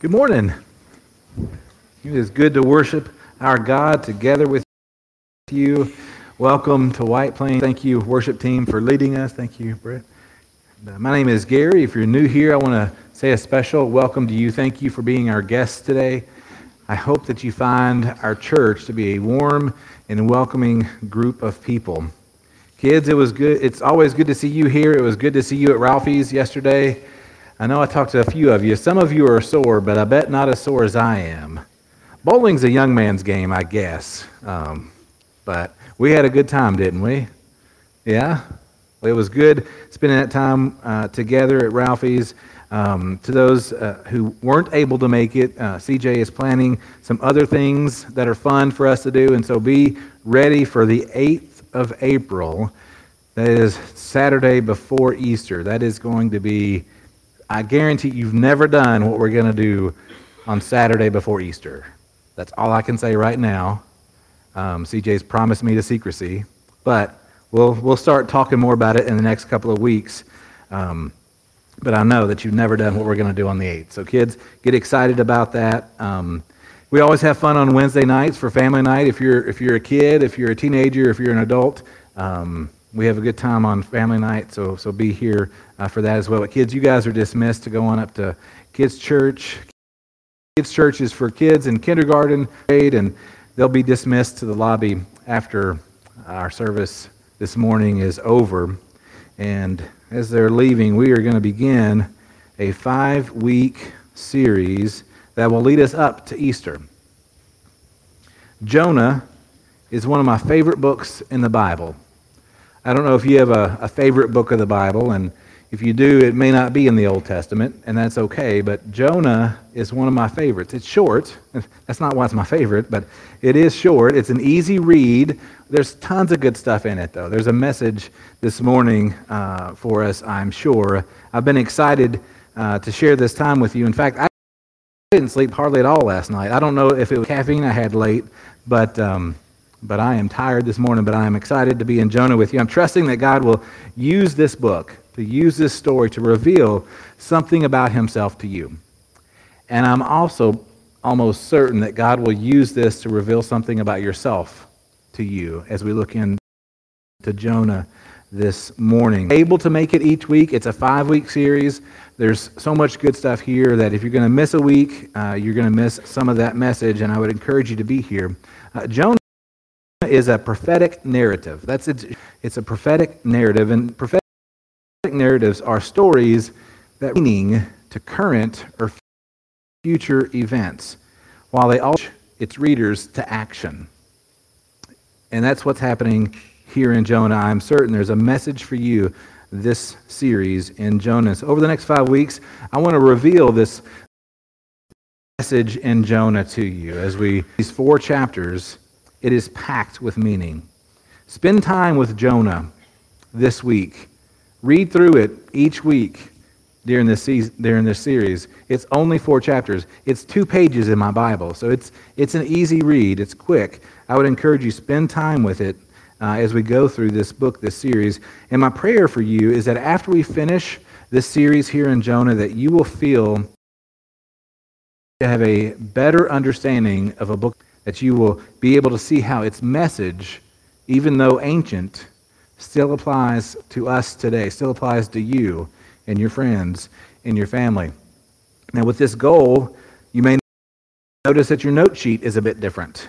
Good morning. It is good to worship our God together with you. Welcome to White Plains. Thank you, worship team, for leading us. Thank you, Brett. Uh, my name is Gary. If you're new here, I want to say a special welcome to you. Thank you for being our guest today. I hope that you find our church to be a warm and welcoming group of people. Kids, it was good. It's always good to see you here. It was good to see you at Ralphie's yesterday. I know I talked to a few of you. Some of you are sore, but I bet not as sore as I am. Bowling's a young man's game, I guess. Um, but we had a good time, didn't we? Yeah? It was good spending that time uh, together at Ralphie's. Um, to those uh, who weren't able to make it, uh, CJ is planning some other things that are fun for us to do, and so be ready for the 8th of April. That is Saturday before Easter. That is going to be I guarantee you've never done what we're going to do on Saturday before Easter. That's all I can say right now. Um, CJ's promised me to secrecy, but we'll, we'll start talking more about it in the next couple of weeks. Um, but I know that you've never done what we're going to do on the 8th. So, kids, get excited about that. Um, we always have fun on Wednesday nights for family night. If you're, if you're a kid, if you're a teenager, if you're an adult, um, we have a good time on family night, so, so be here uh, for that as well. But kids, you guys are dismissed to go on up to kids' church. Kids' church is for kids in kindergarten grade, and they'll be dismissed to the lobby after our service this morning is over. And as they're leaving, we are going to begin a five week series that will lead us up to Easter. Jonah is one of my favorite books in the Bible. I don't know if you have a, a favorite book of the Bible, and if you do, it may not be in the Old Testament, and that's okay. But Jonah is one of my favorites. It's short. That's not why it's my favorite, but it is short. It's an easy read. There's tons of good stuff in it, though. There's a message this morning uh, for us, I'm sure. I've been excited uh, to share this time with you. In fact, I didn't sleep hardly at all last night. I don't know if it was caffeine I had late, but. Um, but I am tired this morning, but I am excited to be in Jonah with you. I'm trusting that God will use this book, to use this story to reveal something about himself to you. And I'm also almost certain that God will use this to reveal something about yourself to you as we look into Jonah this morning. Able to make it each week. It's a five week series. There's so much good stuff here that if you're going to miss a week, uh, you're going to miss some of that message, and I would encourage you to be here. Uh, Jonah is a prophetic narrative. That's it. It's a prophetic narrative, and prophetic narratives are stories that meaning to current or future events, while they all its readers to action. And that's what's happening here in Jonah. I'm certain there's a message for you this series in Jonah. So over the next five weeks, I want to reveal this message in Jonah to you as we these four chapters it is packed with meaning. Spend time with Jonah this week. Read through it each week during this, season, during this series. It's only four chapters. It's two pages in my Bible, so it's, it's an easy read. It's quick. I would encourage you spend time with it uh, as we go through this book, this series. And my prayer for you is that after we finish this series here in Jonah, that you will feel to have a better understanding of a book that you will be able to see how its message, even though ancient, still applies to us today, still applies to you and your friends and your family. Now, with this goal, you may notice that your note sheet is a bit different.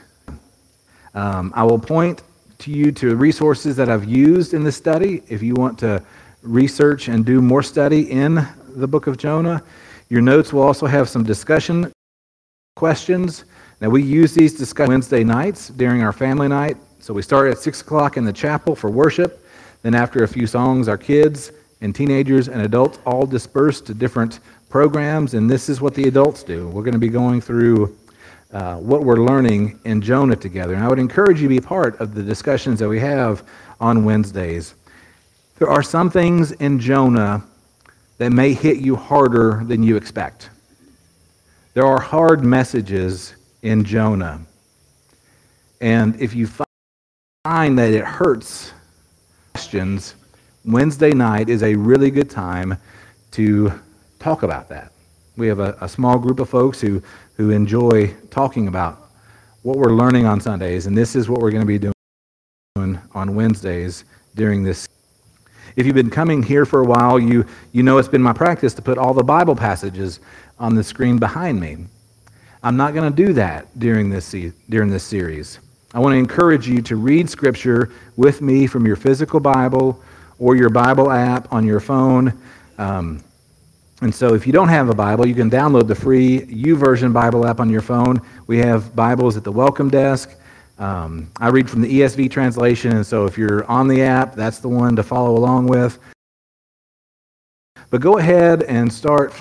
Um, I will point to you to resources that I've used in this study if you want to research and do more study in the book of Jonah. Your notes will also have some discussion questions now, we use these discussions Wednesday nights during our family night. So we start at 6 o'clock in the chapel for worship. Then, after a few songs, our kids and teenagers and adults all disperse to different programs, and this is what the adults do. We're going to be going through uh, what we're learning in Jonah together. And I would encourage you to be part of the discussions that we have on Wednesdays. There are some things in Jonah that may hit you harder than you expect. There are hard messages in Jonah. And if you find that it hurts questions, Wednesday night is a really good time to talk about that. We have a, a small group of folks who, who enjoy talking about what we're learning on Sundays, and this is what we're going to be doing on Wednesdays during this. If you've been coming here for a while, you, you know it's been my practice to put all the Bible passages on the screen behind me. I'm not going to do that during this, during this series. I want to encourage you to read Scripture with me from your physical Bible or your Bible app on your phone. Um, and so, if you don't have a Bible, you can download the free YouVersion Bible app on your phone. We have Bibles at the welcome desk. Um, I read from the ESV translation, and so if you're on the app, that's the one to follow along with. But go ahead and start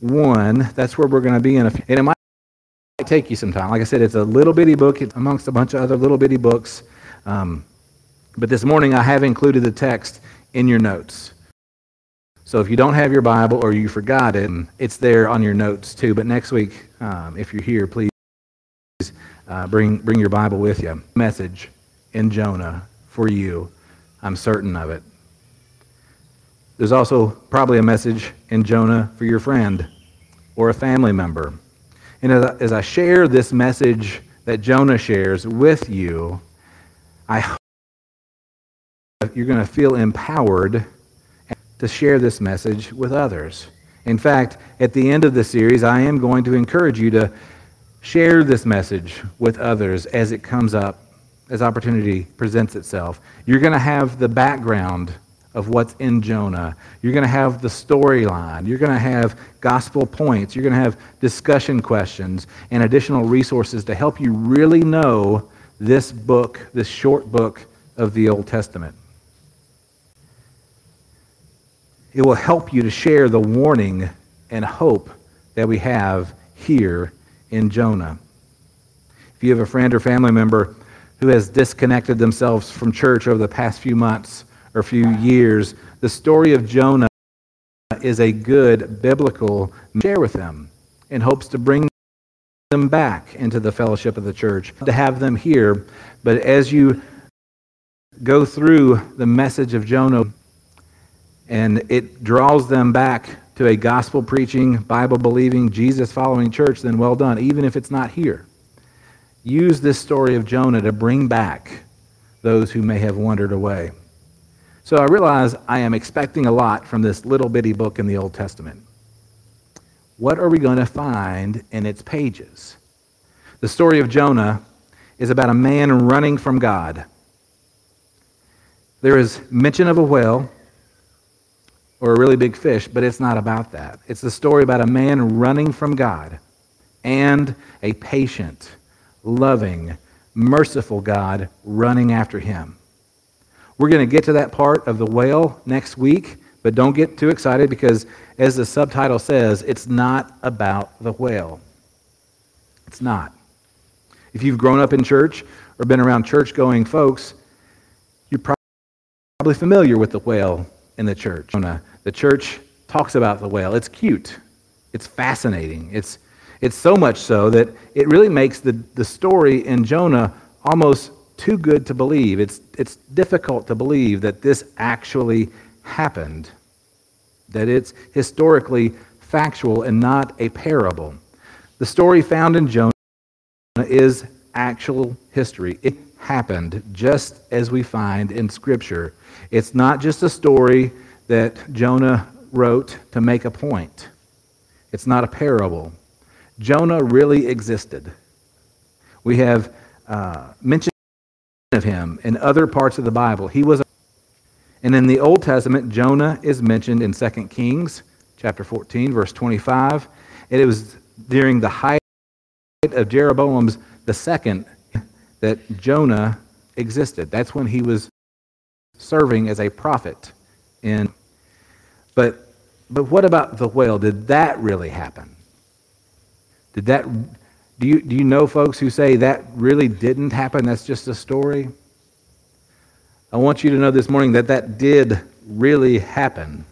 one. That's where we're going to be in a. And it might take you some time. Like I said, it's a little bitty book it's amongst a bunch of other little bitty books. Um, but this morning, I have included the text in your notes. So if you don't have your Bible or you forgot it, it's there on your notes too. But next week, um, if you're here, please uh, bring, bring your Bible with you. Message in Jonah for you. I'm certain of it. There's also probably a message in Jonah for your friend or a family member. And as I, share this message that Jonah shares with you, I hope you're going to feel empowered to share this message with others. In fact, at the end of the series, I am going to encourage you to share this message with others as it comes up, as opportunity presents itself. You're going to have the background of what's in Jonah. You're going to have the storyline. You're going to have gospel points. You're going to have discussion questions and additional resources to help you really know this book, this short book of the Old Testament. It will help you to share the warning and hope that we have here in Jonah. If you have a friend or family member who has disconnected themselves from church over the past few months or few years, the story of Jonah is a good biblical share with them in hopes to bring them back into the fellowship of the church, to have them here. But as you go through the message of Jonah, and it draws them back to a gospel preaching, Bible believing, Jesus following church, then well done, even if it's not here. Use this story of Jonah to bring back those who may have wandered away. So I realize I am expecting a lot from this little bitty book in the Old Testament. What are we going to find in its pages? The story of Jonah is about a man running from God. There is mention of a whale or a really big fish, but it's not about that. It's the story about a man running from God and a patient, loving, merciful God running after him. We're going to get to that part of the whale next week, but don't get too excited because, as the subtitle says, it's not about the whale. It's not. If you've grown up in church or been around church going folks, you're probably familiar with the whale in the church. The church talks about the whale. It's cute. It's fascinating. It's, it's so much so that it really makes the, the story in Jonah almost too good to believe. It's, it's difficult to believe that this actually happened, that it's historically factual and not a parable. The story found in Jonah is actual history. It happened just as we find in Scripture. It's not just a story that Jonah wrote to make a point, it's not a parable. Jonah really existed. We have uh, mention of him in other parts of the Bible. He was, a, and in the Old Testament, Jonah is mentioned in 2 Kings chapter 14, verse 25, and it was during the height of Jeroboam's the second that Jonah existed. That's when he was serving as a prophet. In, but, but what about the whale? Did that really happen? Did that, do you, do you know folks who say that really didn't happen? That's just a story? I want you to know this morning that that did really happen.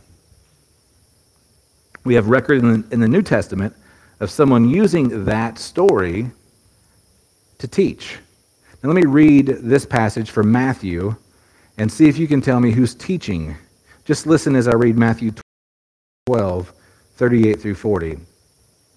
We have record in the, in the New Testament of someone using that story to teach. Now, let me read this passage from Matthew and see if you can tell me who's teaching. Just listen as I read Matthew 12, 38 through 40.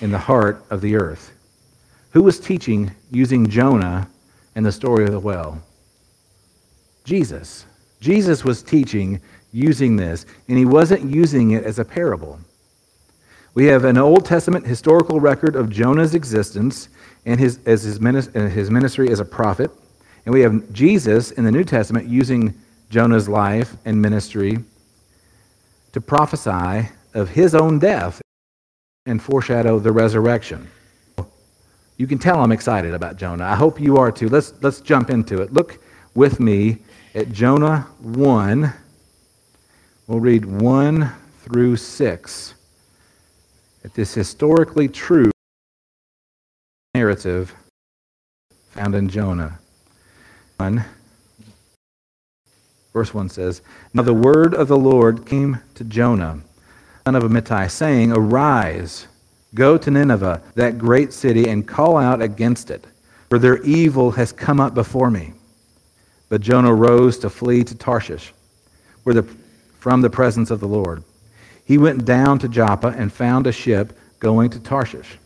in the heart of the earth. Who was teaching using Jonah and the story of the well? Jesus. Jesus was teaching using this, and he wasn't using it as a parable. We have an Old Testament historical record of Jonah's existence and his, as his, uh, his ministry as a prophet. And we have Jesus in the New Testament using Jonah's life and ministry to prophesy of his own death and foreshadow the resurrection. You can tell I'm excited about Jonah. I hope you are too. Let's, let's jump into it. Look with me at Jonah 1. We'll read 1 through 6 at this historically true narrative found in Jonah. 1 Verse 1 says, Now the word of the Lord came to Jonah, son of Amittai, saying, Arise, go to Nineveh, that great city, and call out against it, for their evil has come up before me. But Jonah rose to flee to Tarshish, where the, from the presence of the Lord. He went down to Joppa and found a ship going to Tarshish.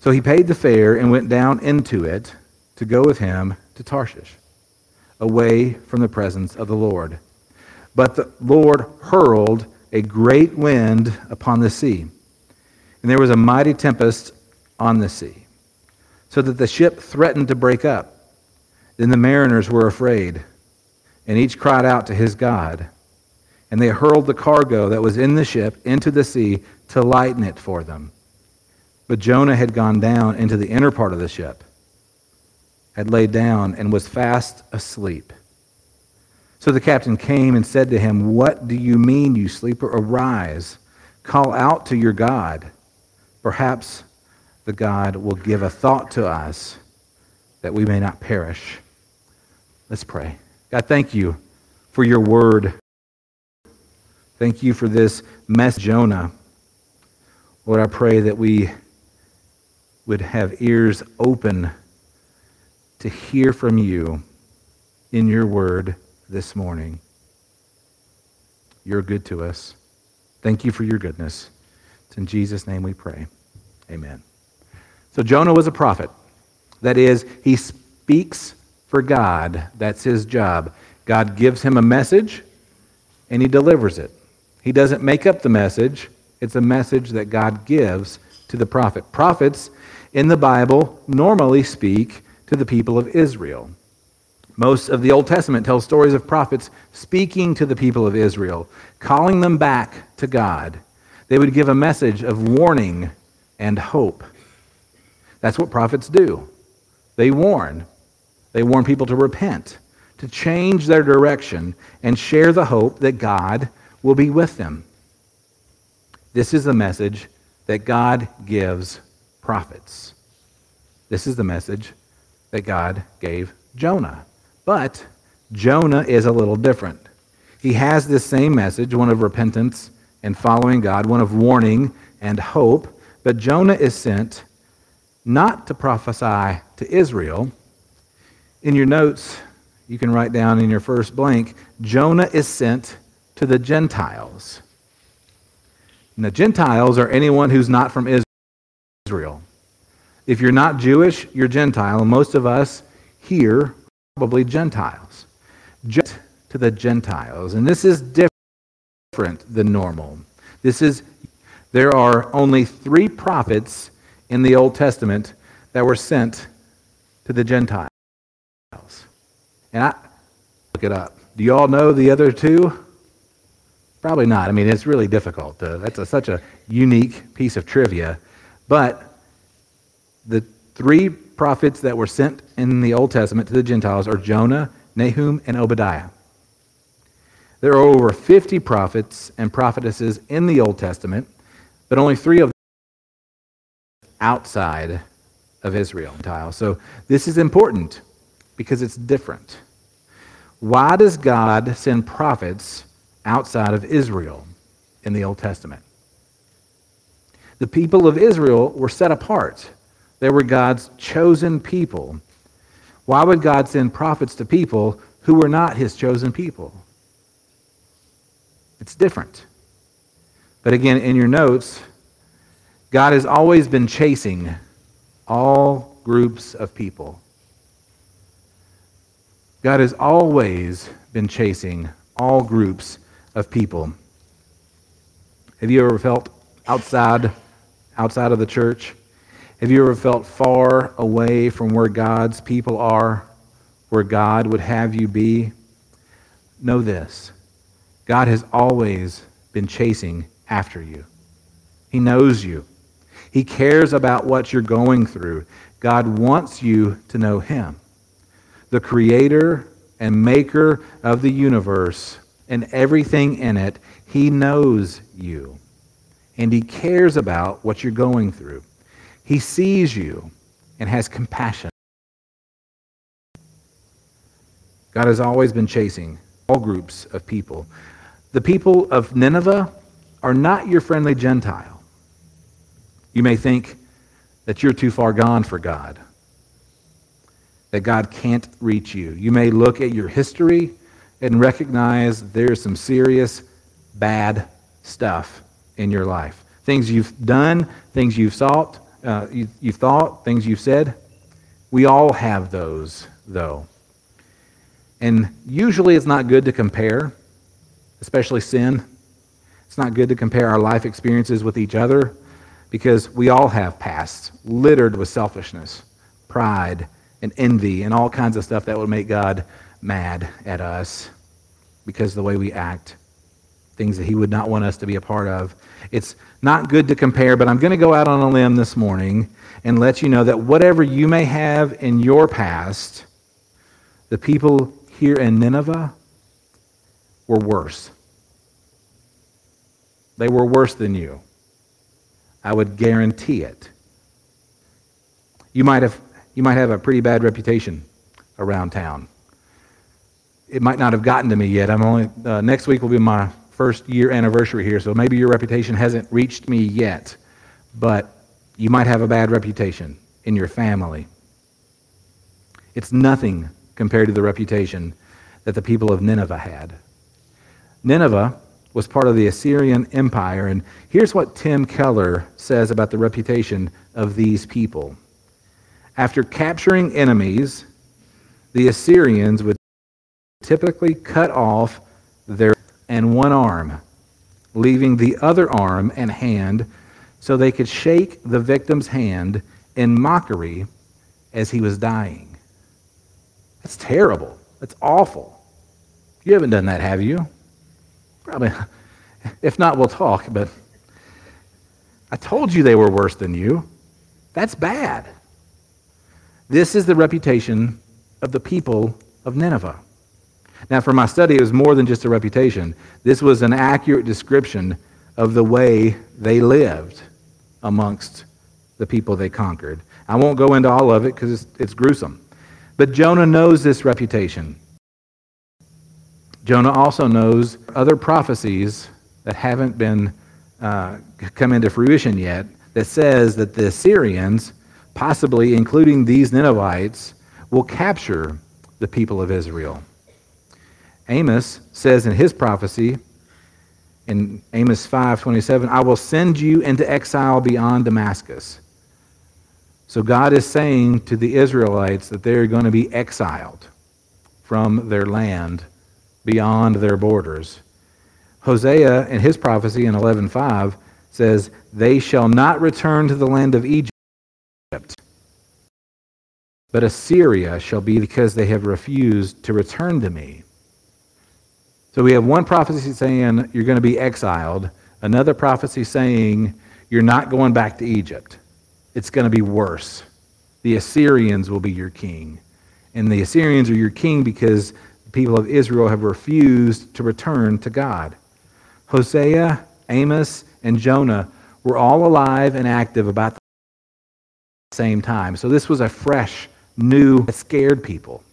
So he paid the fare and went down into it to go with him to Tarshish away from the presence of the Lord. But the Lord hurled a great wind upon the sea, and there was a mighty tempest on the sea, so that the ship threatened to break up. Then the mariners were afraid, and each cried out to his God. And they hurled the cargo that was in the ship into the sea to lighten it for them. But Jonah had gone down into the inner part of the ship had laid down and was fast asleep. So the captain came and said to him, What do you mean, you sleeper? Arise, call out to your God. Perhaps the God will give a thought to us that we may not perish. Let's pray. God, thank you for your word. Thank you for this mess, Jonah. Lord, I pray that we would have ears open to hear from you in your word this morning. You're good to us. Thank you for your goodness. It's in Jesus' name we pray. Amen. So Jonah was a prophet. That is, he speaks for God. That's his job. God gives him a message and he delivers it. He doesn't make up the message, it's a message that God gives to the prophet. Prophets in the Bible normally speak to the people of Israel. Most of the Old Testament tells stories of prophets speaking to the people of Israel, calling them back to God. They would give a message of warning and hope. That's what prophets do. They warn. They warn people to repent, to change their direction, and share the hope that God will be with them. This is the message that God gives prophets. This is the message that God gave Jonah. But Jonah is a little different. He has this same message, one of repentance and following God, one of warning and hope, but Jonah is sent not to prophesy to Israel. In your notes, you can write down in your first blank, Jonah is sent to the Gentiles. And the Gentiles are anyone who's not from Israel. If you're not Jewish, you're Gentile. And most of us here probably Gentiles. Just to the Gentiles. And this is different than normal. This is there are only three prophets in the Old Testament that were sent to the Gentiles. And I look it up. Do you all know the other two? Probably not. I mean, it's really difficult. Uh, that's a, such a unique piece of trivia. But the three prophets that were sent in the Old Testament to the Gentiles are Jonah, Nahum, and Obadiah. There are over 50 prophets and prophetesses in the Old Testament, but only three of them outside of Israel. So this is important because it's different. Why does God send prophets outside of Israel in the Old Testament? The people of Israel were set apart. They were God's chosen people. Why would God send prophets to people who were not his chosen people? It's different. But again, in your notes, God has always been chasing all groups of people. God has always been chasing all groups of people. Have you ever felt outside outside of the church? Have you ever felt far away from where God's people are, where God would have you be? Know this God has always been chasing after you. He knows you. He cares about what you're going through. God wants you to know Him, the creator and maker of the universe and everything in it. He knows you, and He cares about what you're going through. He sees you and has compassion. God has always been chasing all groups of people. The people of Nineveh are not your friendly Gentile. You may think that you're too far gone for God, that God can't reach you. You may look at your history and recognize there's some serious bad stuff in your life. Things you've done, things you've sought, uh, you, you've thought, things you've said. We all have those, though. And usually it's not good to compare, especially sin. It's not good to compare our life experiences with each other because we all have pasts littered with selfishness, pride, and envy, and all kinds of stuff that would make God mad at us because of the way we act, things that He would not want us to be a part of. It's not good to compare, but I'm going to go out on a limb this morning and let you know that whatever you may have in your past, the people here in Nineveh were worse. They were worse than you. I would guarantee it. You might have, you might have a pretty bad reputation around town. It might not have gotten to me yet. I'm only uh, next week will be my first year anniversary here, so maybe your reputation hasn't reached me yet, but you might have a bad reputation in your family. It's nothing compared to the reputation that the people of Nineveh had. Nineveh was part of the Assyrian Empire, and here's what Tim Keller says about the reputation of these people. After capturing enemies, the Assyrians would typically cut off their and one arm, leaving the other arm and hand so they could shake the victim's hand in mockery as he was dying. That's terrible. That's awful. You haven't done that, have you? Probably. If not, we'll talk, but I told you they were worse than you. That's bad. This is the reputation of the people of Nineveh. Now, for my study, it was more than just a reputation. This was an accurate description of the way they lived amongst the people they conquered. I won't go into all of it because it's, it's gruesome. But Jonah knows this reputation. Jonah also knows other prophecies that haven't been uh, come into fruition yet that says that the Assyrians, possibly including these Ninevites, will capture the people of Israel. Amos says in his prophecy, in Amos 5:27, I will send you into exile beyond Damascus. So God is saying to the Israelites that they're going to be exiled from their land beyond their borders. Hosea in his prophecy in 11:5 says, "They shall not return to the land of Egypt, but Assyria shall be because they have refused to return to me." So we have one prophecy saying you're going to be exiled, another prophecy saying you're not going back to Egypt. It's going to be worse. The Assyrians will be your king. And the Assyrians are your king because the people of Israel have refused to return to God. Hosea, Amos, and Jonah were all alive and active about the same time. So this was a fresh, new, scared people.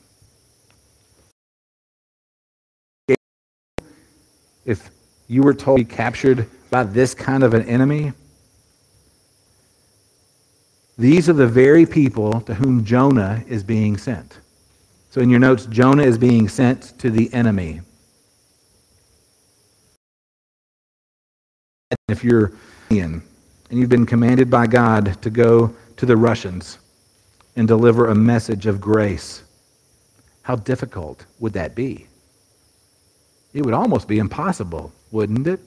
If you were told to be captured by this kind of an enemy, these are the very people to whom Jonah is being sent. So in your notes, Jonah is being sent to the enemy. If you're and you've been commanded by God to go to the Russians and deliver a message of grace, how difficult would that be? It would almost be impossible, wouldn't it?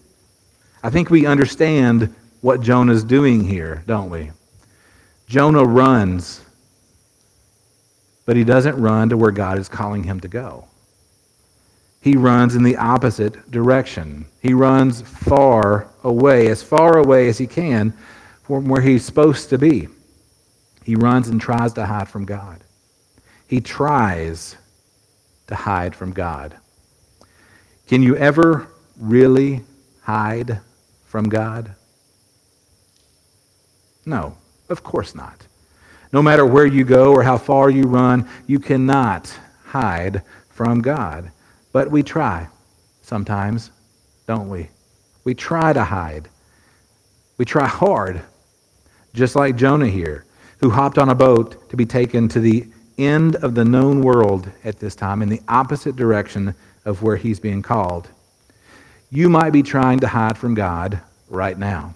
I think we understand what Jonah's doing here, don't we? Jonah runs but he doesn't run to where God is calling him to go. He runs in the opposite direction. He runs far away, as far away as he can from where he's supposed to be. He runs and tries to hide from God. He tries to hide from God. Can you ever really hide from God? No, of course not. No matter where you go or how far you run, you cannot hide from God. But we try sometimes, don't we? We try to hide. We try hard, just like Jonah here, who hopped on a boat to be taken to the end of the known world at this time in the opposite direction of where he's being called. You might be trying to hide from God right now.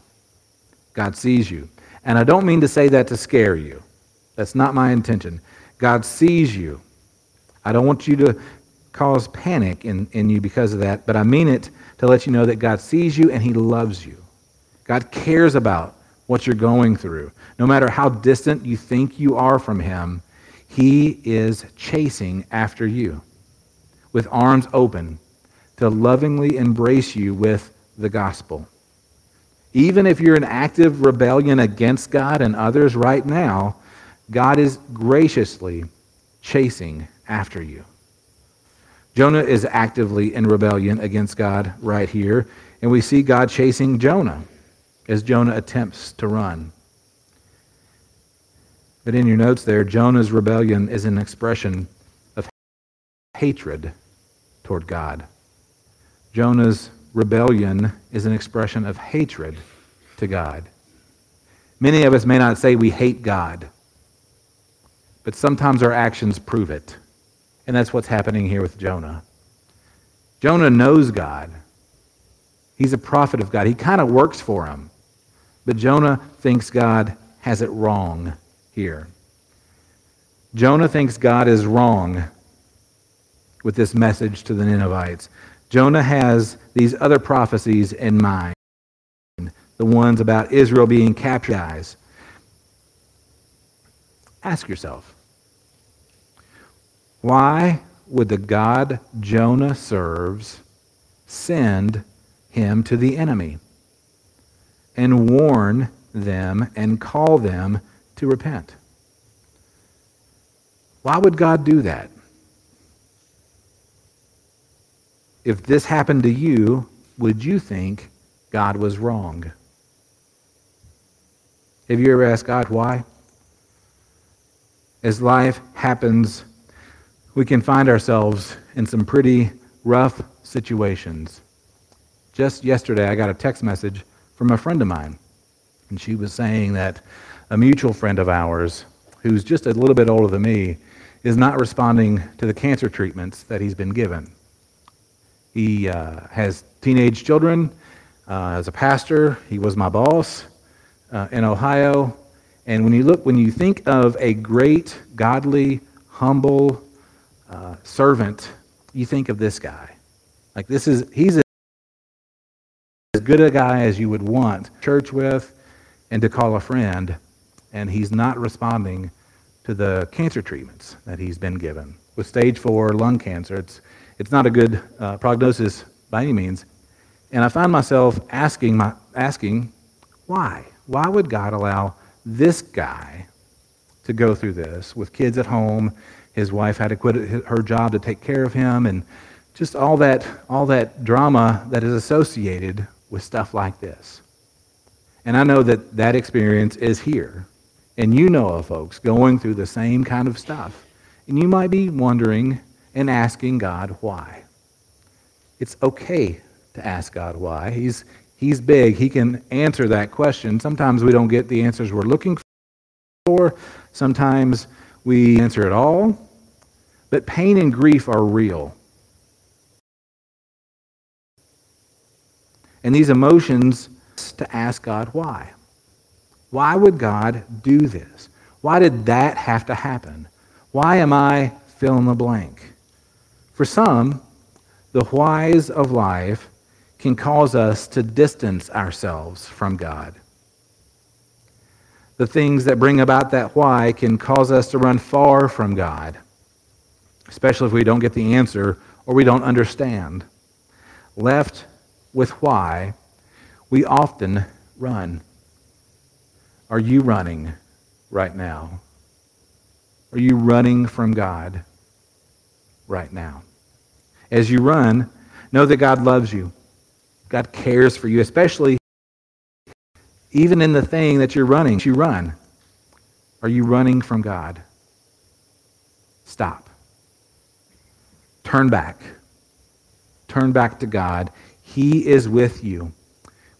God sees you. And I don't mean to say that to scare you. That's not my intention. God sees you. I don't want you to cause panic in, in you because of that, but I mean it to let you know that God sees you and He loves you. God cares about what you're going through. No matter how distant you think you are from Him, He is chasing after you with arms open to lovingly embrace you with the gospel. Even if you're in active rebellion against God and others right now, God is graciously chasing after you. Jonah is actively in rebellion against God right here, and we see God chasing Jonah as Jonah attempts to run. But in your notes there, Jonah's rebellion is an expression hatred toward God. Jonah's rebellion is an expression of hatred to God. Many of us may not say we hate God but sometimes our actions prove it. And that's what's happening here with Jonah. Jonah knows God. He's a prophet of God. He kind of works for him. But Jonah thinks God has it wrong here. Jonah thinks God is wrong with this message to the Ninevites. Jonah has these other prophecies in mind, the ones about Israel being captured. Ask yourself why would the God Jonah serves send him to the enemy and warn them and call them to repent? Why would God do that? If this happened to you, would you think God was wrong? Have you ever asked God why? As life happens we can find ourselves in some pretty rough situations. Just yesterday, I got a text message from a friend of mine, and she was saying that a mutual friend of ours, who's just a little bit older than me, is not responding to the cancer treatments that he's been given. He uh, has teenage children. Uh, as a pastor, he was my boss uh, in Ohio. And when you look, when you think of a great, godly, humble, uh, servant, you think of this guy. Like this is he's as good a guy as you would want church with and to call a friend, and he's not responding to the cancer treatments that he's been given. With stage four lung cancer, it's it's not a good uh, prognosis by any means. And I find myself asking my asking, why? Why would God allow this guy to go through this with kids at home his wife had to quit her job to take care of him, and just all that, all that drama that is associated with stuff like this. And I know that that experience is here And you know of folks going through the same kind of stuff. And you might be wondering and asking God why. It's okay to ask God why. He's, he's big. He can answer that question. Sometimes we don't get the answers we're looking for. Sometimes we answer it all. But pain and grief are real. And these emotions to ask God why. Why would God do this? Why did that have to happen? Why am I fill in the blank? For some, the whys of life can cause us to distance ourselves from God. The things that bring about that why can cause us to run far from God, especially if we don't get the answer or we don't understand. Left with why, we often run. Are you running right now? Are you running from God right now? As you run, know that God loves you. God cares for you, especially even in the thing that you're running. You run. Are you running from God? Stop. Turn back. Turn back to God. He is with you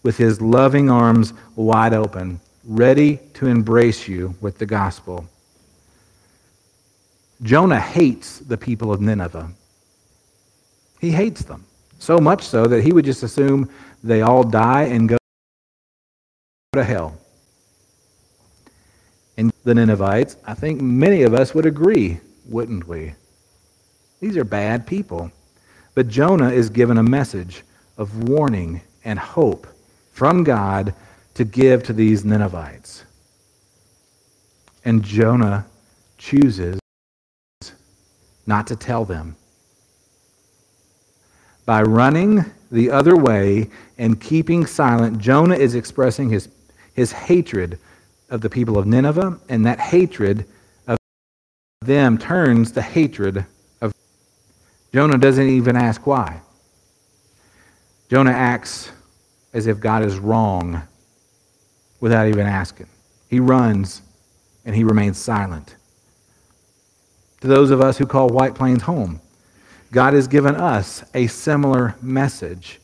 with his loving arms wide open ready to embrace you with the gospel. Jonah hates the people of Nineveh. He hates them, so much so that he would just assume they all die and go to hell. And the Ninevites, I think many of us would agree, wouldn't we? These are bad people. But Jonah is given a message of warning and hope from God to give to these Ninevites. And Jonah chooses not to tell them. By running the other way and keeping silent, Jonah is expressing his, his hatred of the people of Nineveh, and that hatred of them turns to hatred of Jonah doesn't even ask why. Jonah acts as if God is wrong without even asking. He runs and he remains silent. To those of us who call White Plains home, God has given us a similar message.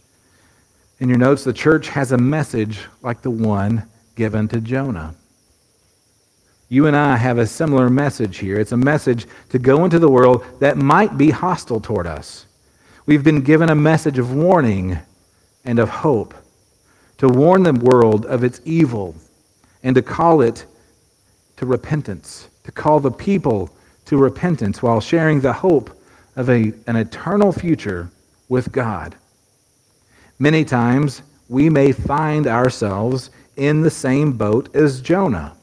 In your notes, the church has a message like the one given to Jonah. You and I have a similar message here. It's a message to go into the world that might be hostile toward us. We've been given a message of warning and of hope to warn the world of its evil and to call it to repentance, to call the people to repentance while sharing the hope of a, an eternal future with God. Many times we may find ourselves in the same boat as Jonah,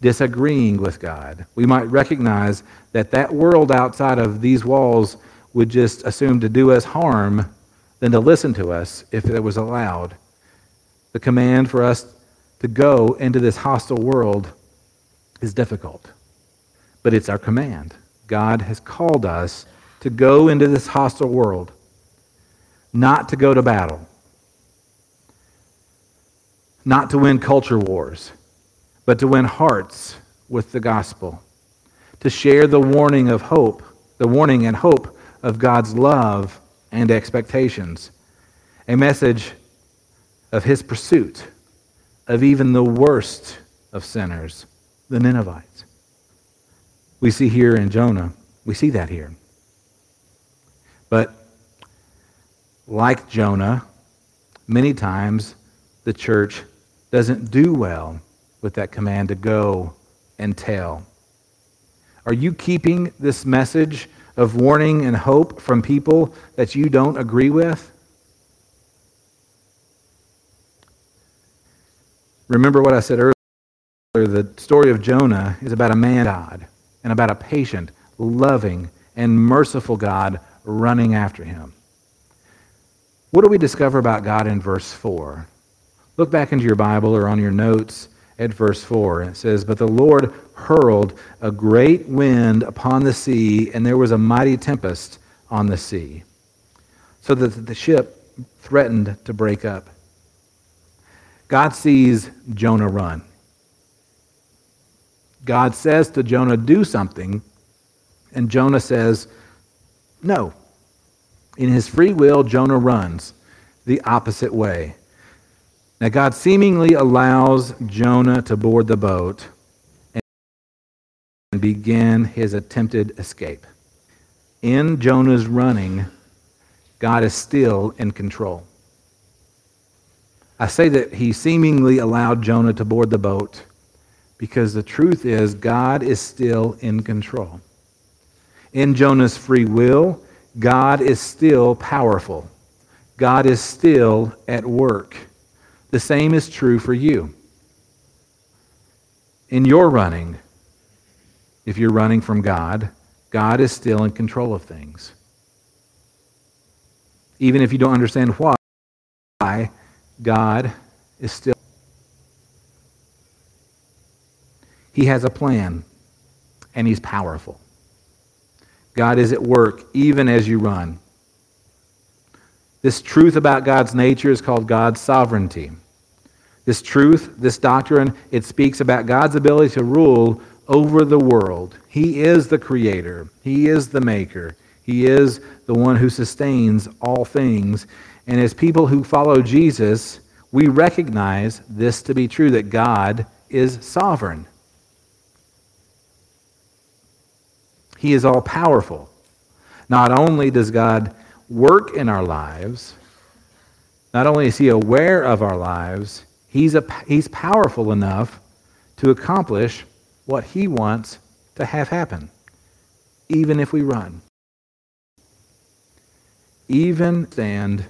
disagreeing with God. We might recognize that that world outside of these walls would just assume to do us harm than to listen to us if it was allowed the command for us to go into this hostile world is difficult. But it's our command. God has called us to go into this hostile world, not to go to battle, not to win culture wars, but to win hearts with the gospel, to share the warning of hope, the warning and hope of God's love and expectations. A message of his pursuit of even the worst of sinners, the Ninevites. We see here in Jonah, we see that here. But like Jonah, many times the church doesn't do well with that command to go and tell. Are you keeping this message of warning and hope from people that you don't agree with? Remember what I said earlier the story of Jonah is about a man God and about a patient, loving, and merciful God running after him. What do we discover about God in verse 4? Look back into your Bible or on your notes at verse 4. It says, But the Lord hurled a great wind upon the sea, and there was a mighty tempest on the sea, so that the ship threatened to break up. God sees Jonah run. God says to Jonah, do something, and Jonah says, no. In his free will, Jonah runs the opposite way. Now, God seemingly allows Jonah to board the boat and begin his attempted escape. In Jonah's running, God is still in control. I say that he seemingly allowed Jonah to board the boat because the truth is God is still in control. In Jonah's free will, God is still powerful. God is still at work. The same is true for you. In your running, if you're running from God, God is still in control of things. Even if you don't understand why, God is still. He has a plan, and He's powerful. God is at work even as you run. This truth about God's nature is called God's sovereignty. This truth, this doctrine, it speaks about God's ability to rule over the world. He is the creator, He is the maker, He is the one who sustains all things. And as people who follow Jesus, we recognize this to be true that God is sovereign. He is all powerful. Not only does God work in our lives, not only is He aware of our lives, He's, a, he's powerful enough to accomplish what He wants to have happen, even if we run. Even stand,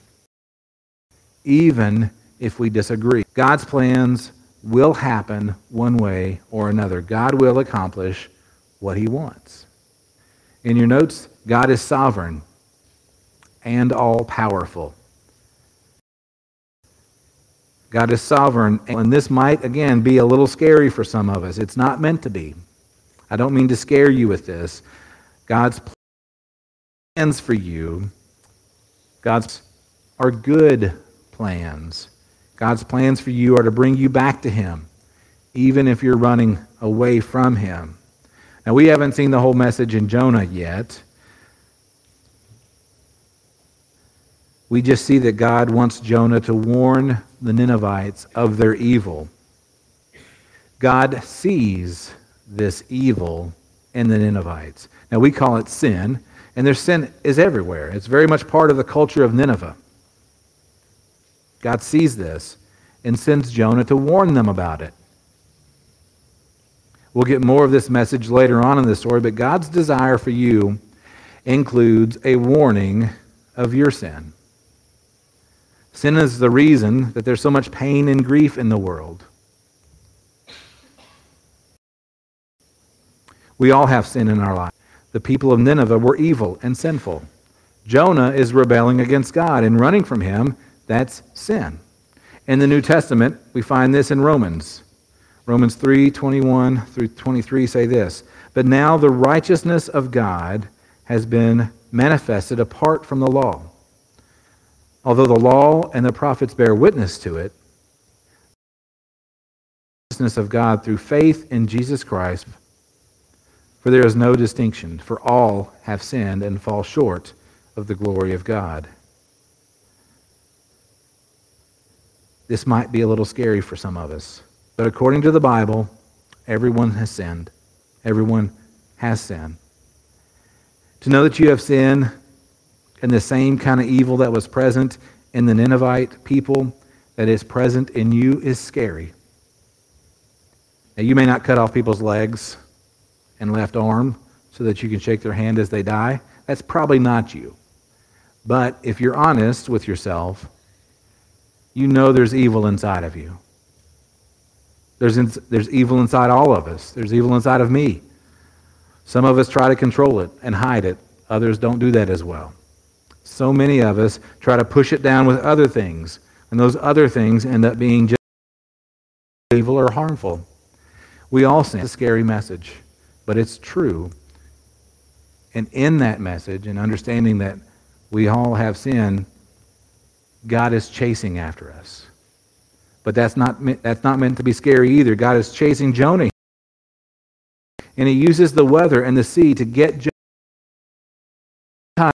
even if we disagree. God's plans will happen one way or another. God will accomplish what He wants. In your notes, God is sovereign and all powerful. God is sovereign, and this might, again, be a little scary for some of us. It's not meant to be. I don't mean to scare you with this. God's plans for you, God's are good plans. God's plans for you are to bring you back to Him, even if you're running away from Him. Now, we haven't seen the whole message in Jonah yet. We just see that God wants Jonah to warn the Ninevites of their evil. God sees this evil in the Ninevites. Now, we call it sin, and their sin is everywhere. It's very much part of the culture of Nineveh. God sees this and sends Jonah to warn them about it. We'll get more of this message later on in the story, but God's desire for you includes a warning of your sin. Sin is the reason that there's so much pain and grief in the world. We all have sin in our life. The people of Nineveh were evil and sinful. Jonah is rebelling against God and running from him. That's sin. In the New Testament, we find this in Romans. Romans 3 21 through 23 say this But now the righteousness of God has been manifested apart from the law. Although the law and the prophets bear witness to it, righteousness of God through faith in Jesus Christ, for there is no distinction, for all have sinned and fall short of the glory of God. This might be a little scary for some of us. But according to the Bible, everyone has sinned. Everyone has sinned. To know that you have sinned and the same kind of evil that was present in the Ninevite people that is present in you is scary. Now, you may not cut off people's legs and left arm so that you can shake their hand as they die. That's probably not you. But if you're honest with yourself, you know there's evil inside of you. There's, in, there's evil inside all of us. There's evil inside of me. Some of us try to control it and hide it. Others don't do that as well. So many of us try to push it down with other things, and those other things end up being just evil or harmful. We all sin. It's a scary message, but it's true. And in that message, and understanding that we all have sin, God is chasing after us. But that's not, that's not meant to be scary either. God is chasing Jonah And he uses the weather and the sea to get Jonah.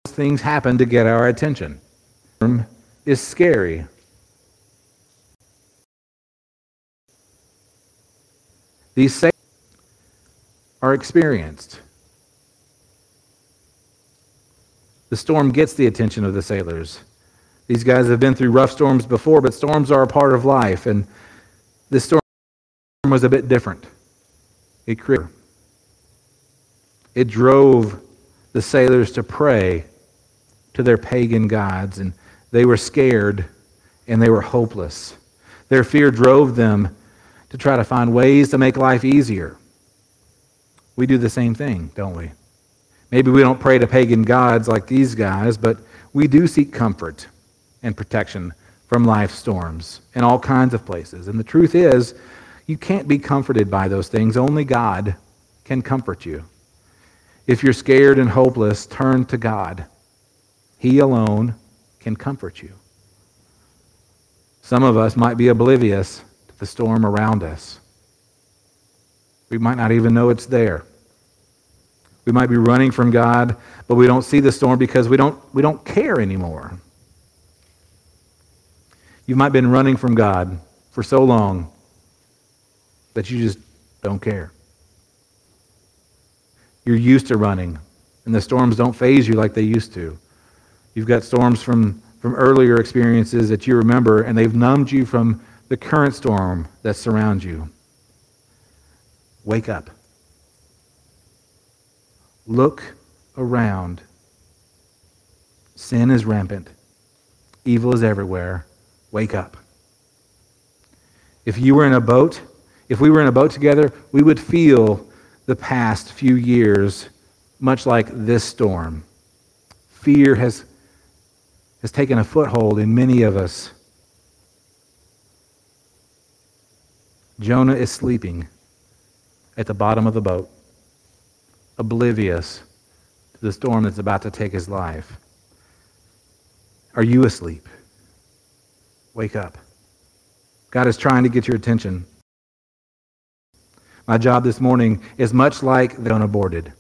Things happen to get our attention. Is scary. These sailors are experienced. The storm gets the attention of the sailors. These guys have been through rough storms before, but storms are a part of life, and this storm was a bit different. It created. It drove the sailors to pray to their pagan gods, and they were scared and they were hopeless. Their fear drove them to try to find ways to make life easier. We do the same thing, don't we? Maybe we don't pray to pagan gods like these guys, but we do seek comfort and protection from life storms in all kinds of places. And the truth is, you can't be comforted by those things. Only God can comfort you. If you're scared and hopeless, turn to God. He alone can comfort you. Some of us might be oblivious to the storm around us. We might not even know it's there. We might be running from God, but we don't see the storm because we don't, we don't care anymore. You might have been running from God for so long that you just don't care. You're used to running, and the storms don't faze you like they used to. You've got storms from, from earlier experiences that you remember, and they've numbed you from the current storm that surrounds you. Wake up. Look around. Sin is rampant. Evil is everywhere. Wake up. If you were in a boat, if we were in a boat together, we would feel the past few years much like this storm. Fear has, has taken a foothold in many of us. Jonah is sleeping at the bottom of the boat oblivious to the storm that's about to take his life? Are you asleep? Wake up. God is trying to get your attention. My job this morning is much like the unaborted.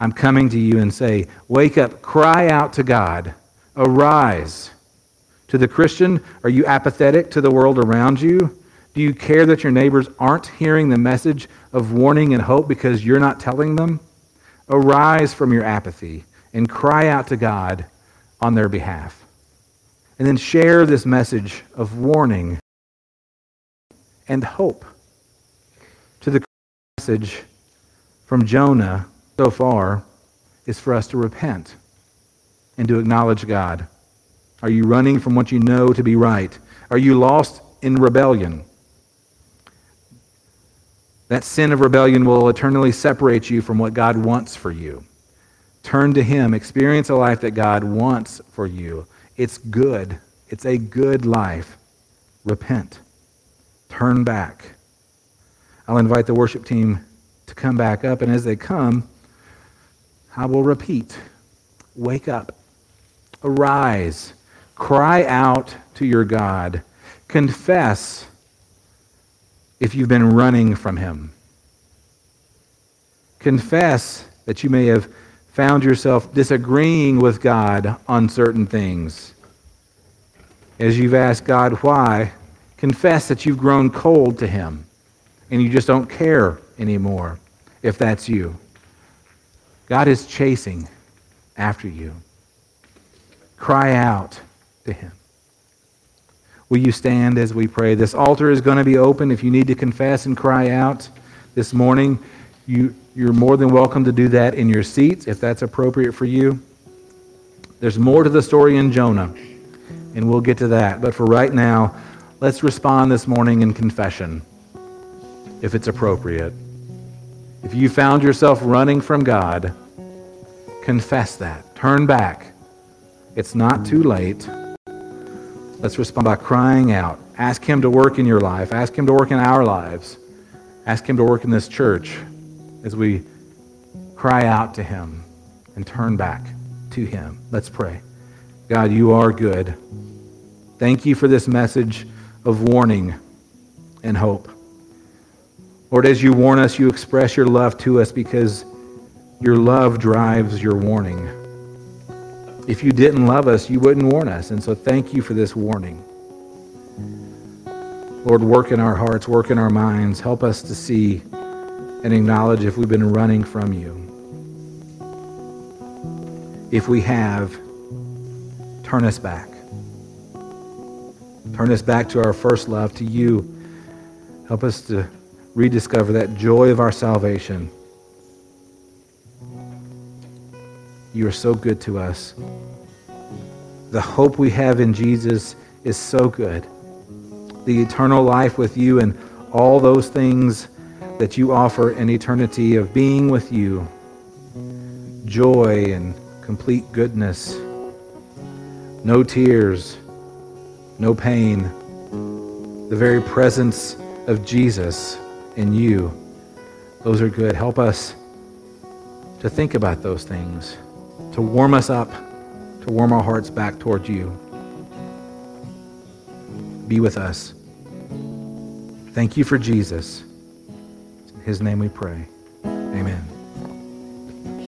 I'm coming to you and say, Wake up, cry out to God, arise. To the Christian, are you apathetic to the world around you? Do you care that your neighbors aren't hearing the message of warning and hope because you're not telling them? Arise from your apathy and cry out to God on their behalf. And then share this message of warning and hope. To the message from Jonah so far is for us to repent and to acknowledge God. Are you running from what you know to be right? Are you lost in rebellion? That sin of rebellion will eternally separate you from what God wants for you. Turn to Him. Experience a life that God wants for you. It's good. It's a good life. Repent. Turn back. I'll invite the worship team to come back up, and as they come, I will repeat Wake up. Arise. Cry out to your God. Confess if you've been running from Him. Confess that you may have found yourself disagreeing with God on certain things. As you've asked God why, confess that you've grown cold to Him and you just don't care anymore if that's you. God is chasing after you. Cry out to Him. Will you stand as we pray? This altar is going to be open. If you need to confess and cry out this morning, you, you're more than welcome to do that in your seats if that's appropriate for you. There's more to the story in Jonah, and we'll get to that. But for right now, let's respond this morning in confession if it's appropriate. If you found yourself running from God, confess that. Turn back. It's not too late. Let's respond by crying out. Ask Him to work in your life. Ask Him to work in our lives. Ask Him to work in this church as we cry out to Him and turn back to Him. Let's pray. God, you are good. Thank you for this message of warning and hope. Lord, as you warn us, you express your love to us because your love drives your warning. If you didn't love us, you wouldn't warn us. And so thank you for this warning. Lord, work in our hearts, work in our minds. Help us to see and acknowledge if we've been running from you. If we have, turn us back. Turn us back to our first love, to you. Help us to rediscover that joy of our salvation. You are so good to us. The hope we have in Jesus is so good. The eternal life with you and all those things that you offer an eternity of being with you. Joy and complete goodness. No tears, no pain. The very presence of Jesus in you. Those are good. Help us to think about those things, to warm us up, to warm our hearts back towards you. Be with us. Thank you for Jesus. His name we pray. Amen.